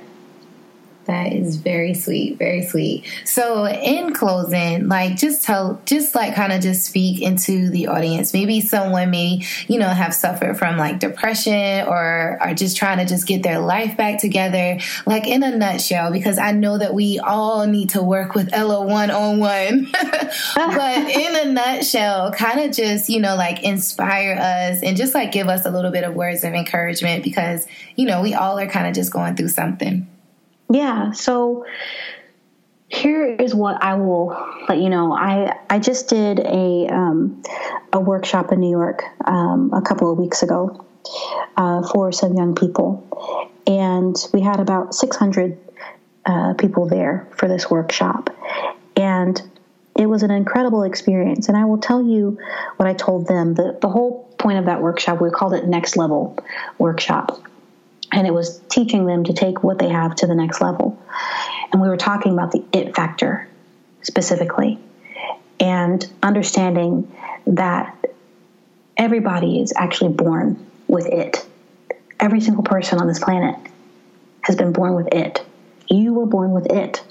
That is very sweet, very sweet. So, in closing, like just tell, just like kind of just speak into the audience. Maybe someone may, you know, have suffered from like depression or are just trying to just get their life back together, like in a nutshell, because I know that we all need to work with Ella one on one. But in a nutshell, kind of just, you know, like inspire us and just like give us a little bit of words of encouragement because, you know, we all are kind of just going through something. Yeah. So here is what I will let you know. I I just did a um, a workshop in New York um, a couple of weeks ago uh, for some young people, and we had about 600 uh, people there for this workshop, and it was an incredible experience. And I will tell you what I told them. the The whole point of that workshop, we called it Next Level Workshop and it was teaching them to take what they have to the next level. And we were talking about the it factor specifically and understanding that everybody is actually born with it. Every single person on this planet has been born with it. You were born with it.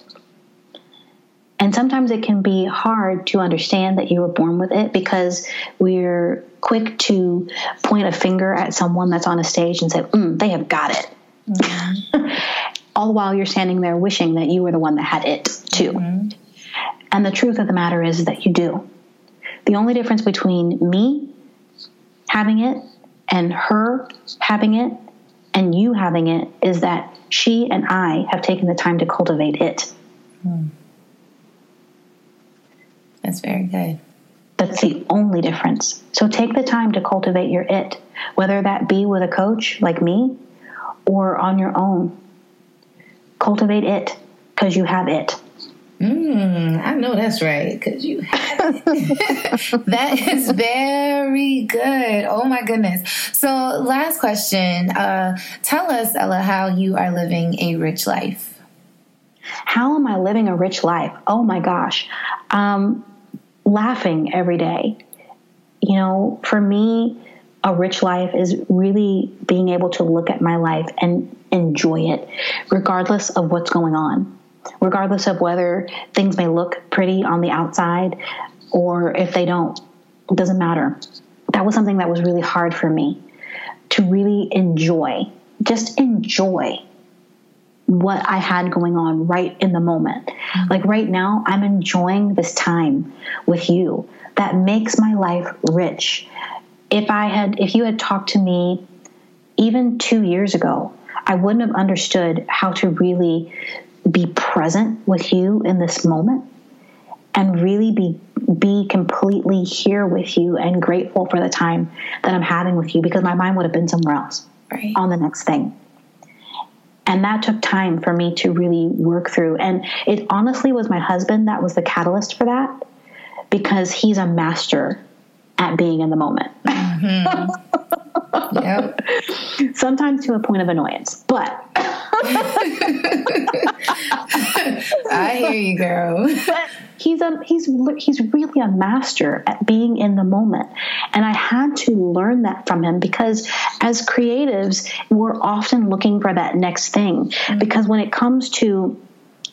And sometimes it can be hard to understand that you were born with it because we're quick to point a finger at someone that's on a stage and say, mm, they have got it. Mm-hmm. All the while you're standing there wishing that you were the one that had it too. Mm-hmm. And the truth of the matter is that you do. The only difference between me having it and her having it and you having it is that she and I have taken the time to cultivate it. Mm. That's very good. That's the only difference. So take the time to cultivate your it, whether that be with a coach like me or on your own. Cultivate it because you have it. Mm, I know that's right because you have it. that is very good. Oh my goodness. So, last question. Uh, tell us, Ella, how you are living a rich life. How am I living a rich life? Oh my gosh. Um, laughing every day, you know, for me, a rich life is really being able to look at my life and enjoy it, regardless of what's going on, regardless of whether things may look pretty on the outside or if they don't. It doesn't matter. That was something that was really hard for me to really enjoy, just enjoy what I had going on right in the moment. Mm-hmm. Like right now, I'm enjoying this time with you that makes my life rich. If I had, if you had talked to me even two years ago, I wouldn't have understood how to really be present with you in this moment and really be be completely here with you and grateful for the time that I'm having with you because my mind would have been somewhere else right. on the next thing. And that took time for me to really work through. And it honestly was my husband that was the catalyst for that because he's a master at being in the moment. Mm-hmm. yep. Sometimes to a point of annoyance, but I hear you, girl. But he's a he's he's really a master at being in the moment, and I had to learn that from him because as creatives, we're often looking for that next thing. Mm-hmm. Because when it comes to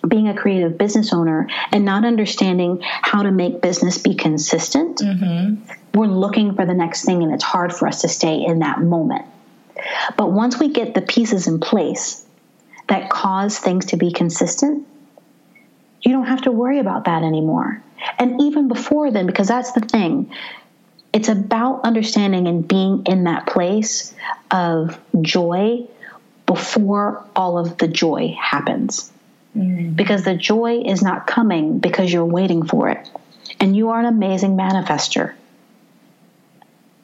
being a creative business owner and not understanding how to make business be consistent, mm-hmm. we're looking for the next thing, and it's hard for us to stay in that moment. But once we get the pieces in place that cause things to be consistent, you don't have to worry about that anymore. And even before then, because that's the thing, it's about understanding and being in that place of joy before all of the joy happens. Mm. Because the joy is not coming because you're waiting for it. And you are an amazing manifester.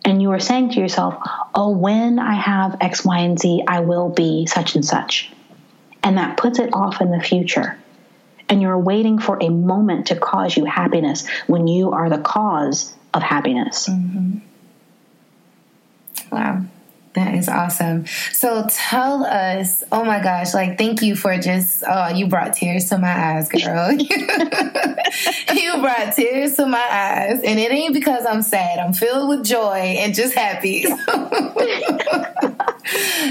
And you are saying to yourself, oh, when I have X, Y, and Z, I will be such and such. And that puts it off in the future. And you're waiting for a moment to cause you happiness when you are the cause of happiness. Mm-hmm. Wow. That is awesome. So tell us, oh my gosh, like thank you for just oh, you brought tears to my eyes, girl. you brought tears to my eyes. And it ain't because I'm sad. I'm filled with joy and just happy.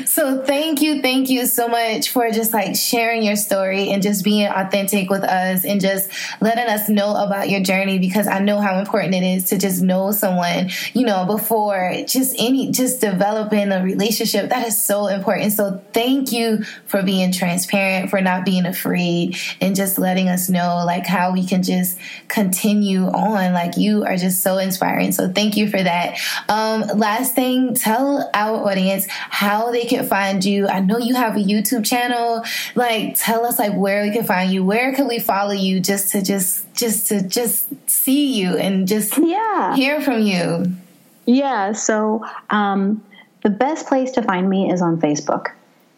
so thank you, thank you so much for just like sharing your story and just being authentic with us and just letting us know about your journey because I know how important it is to just know someone, you know, before just any just developing a relationship. That is so important. So thank you for being transparent, for not being afraid, and just letting us know like how we can just continue on. Like you are just so inspiring. So thank you for that. Um, last thing, tell our audience how they can find you. I know you have a YouTube channel. Like tell us like where we can find you. Where can we follow you just to just just to just see you and just yeah hear from you. Yeah, so um, the best place to find me is on Facebook.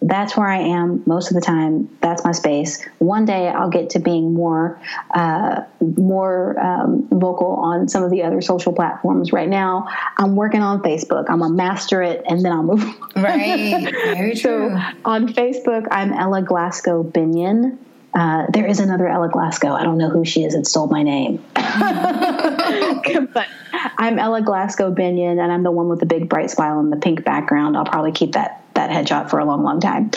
That's where I am most of the time. That's my space. One day I'll get to being more uh, more um, vocal on some of the other social platforms. Right now, I'm working on Facebook. I'm gonna master it, and then I'll move. On. Right. Very true. So on Facebook, I'm Ella Glasgow Binion. Uh, there is another Ella Glasgow. I don't know who she is that stole my name. but I'm Ella Glasgow Binion, and I'm the one with the big bright smile and the pink background. I'll probably keep that that headshot for a long, long time.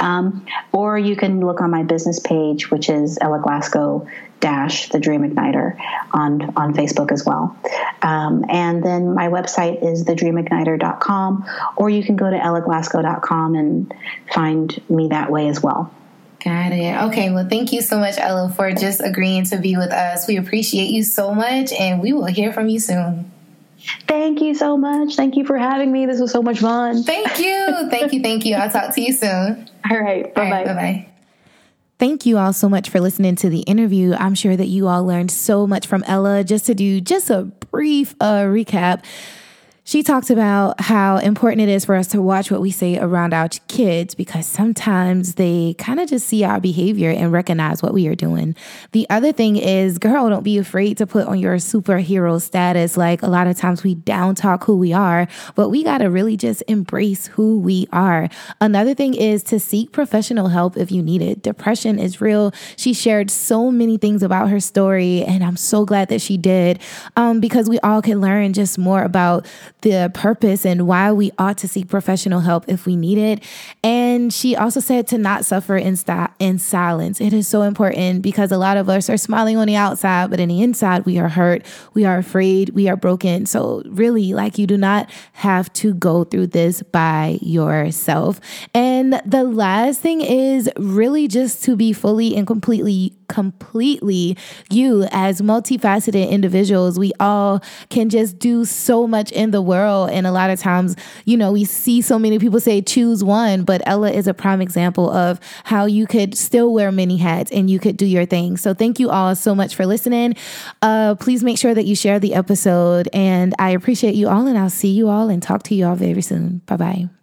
Um, or you can look on my business page, which is Ella Glasgow dash the Dream Igniter on on Facebook as well. Um, and then my website is thedreamigniter.com, or you can go to ellaglasgow.com and find me that way as well. Got it. Okay. Well, thank you so much, Ella, for just agreeing to be with us. We appreciate you so much, and we will hear from you soon. Thank you so much. Thank you for having me. This was so much fun. Thank you. Thank you. Thank you. I'll talk to you soon. All right. Bye bye. Bye bye. Thank you all so much for listening to the interview. I'm sure that you all learned so much from Ella. Just to do just a brief uh, recap She talked about how important it is for us to watch what we say around our kids because sometimes they kind of just see our behavior and recognize what we are doing. The other thing is, girl, don't be afraid to put on your superhero status. Like a lot of times we down talk who we are, but we got to really just embrace who we are. Another thing is to seek professional help if you need it. Depression is real. She shared so many things about her story, and I'm so glad that she did um, because we all can learn just more about the purpose and why we ought to seek professional help if we need it. And she also said to not suffer in, st- in silence. It is so important because a lot of us are smiling on the outside, but in the inside, we are hurt, we are afraid, we are broken. So, really, like, you do not have to go through this by yourself. And the last thing is really just to be fully and completely completely you as multifaceted individuals. We all can just do so much in the world. And a lot of times, you know, we see so many people say choose one, but Ella is a prime example of how you could still wear many hats and you could do your thing. So thank you all so much for listening. Uh, please make sure that you share the episode. And I appreciate you all. And I'll see you all and talk to you all very soon. Bye bye.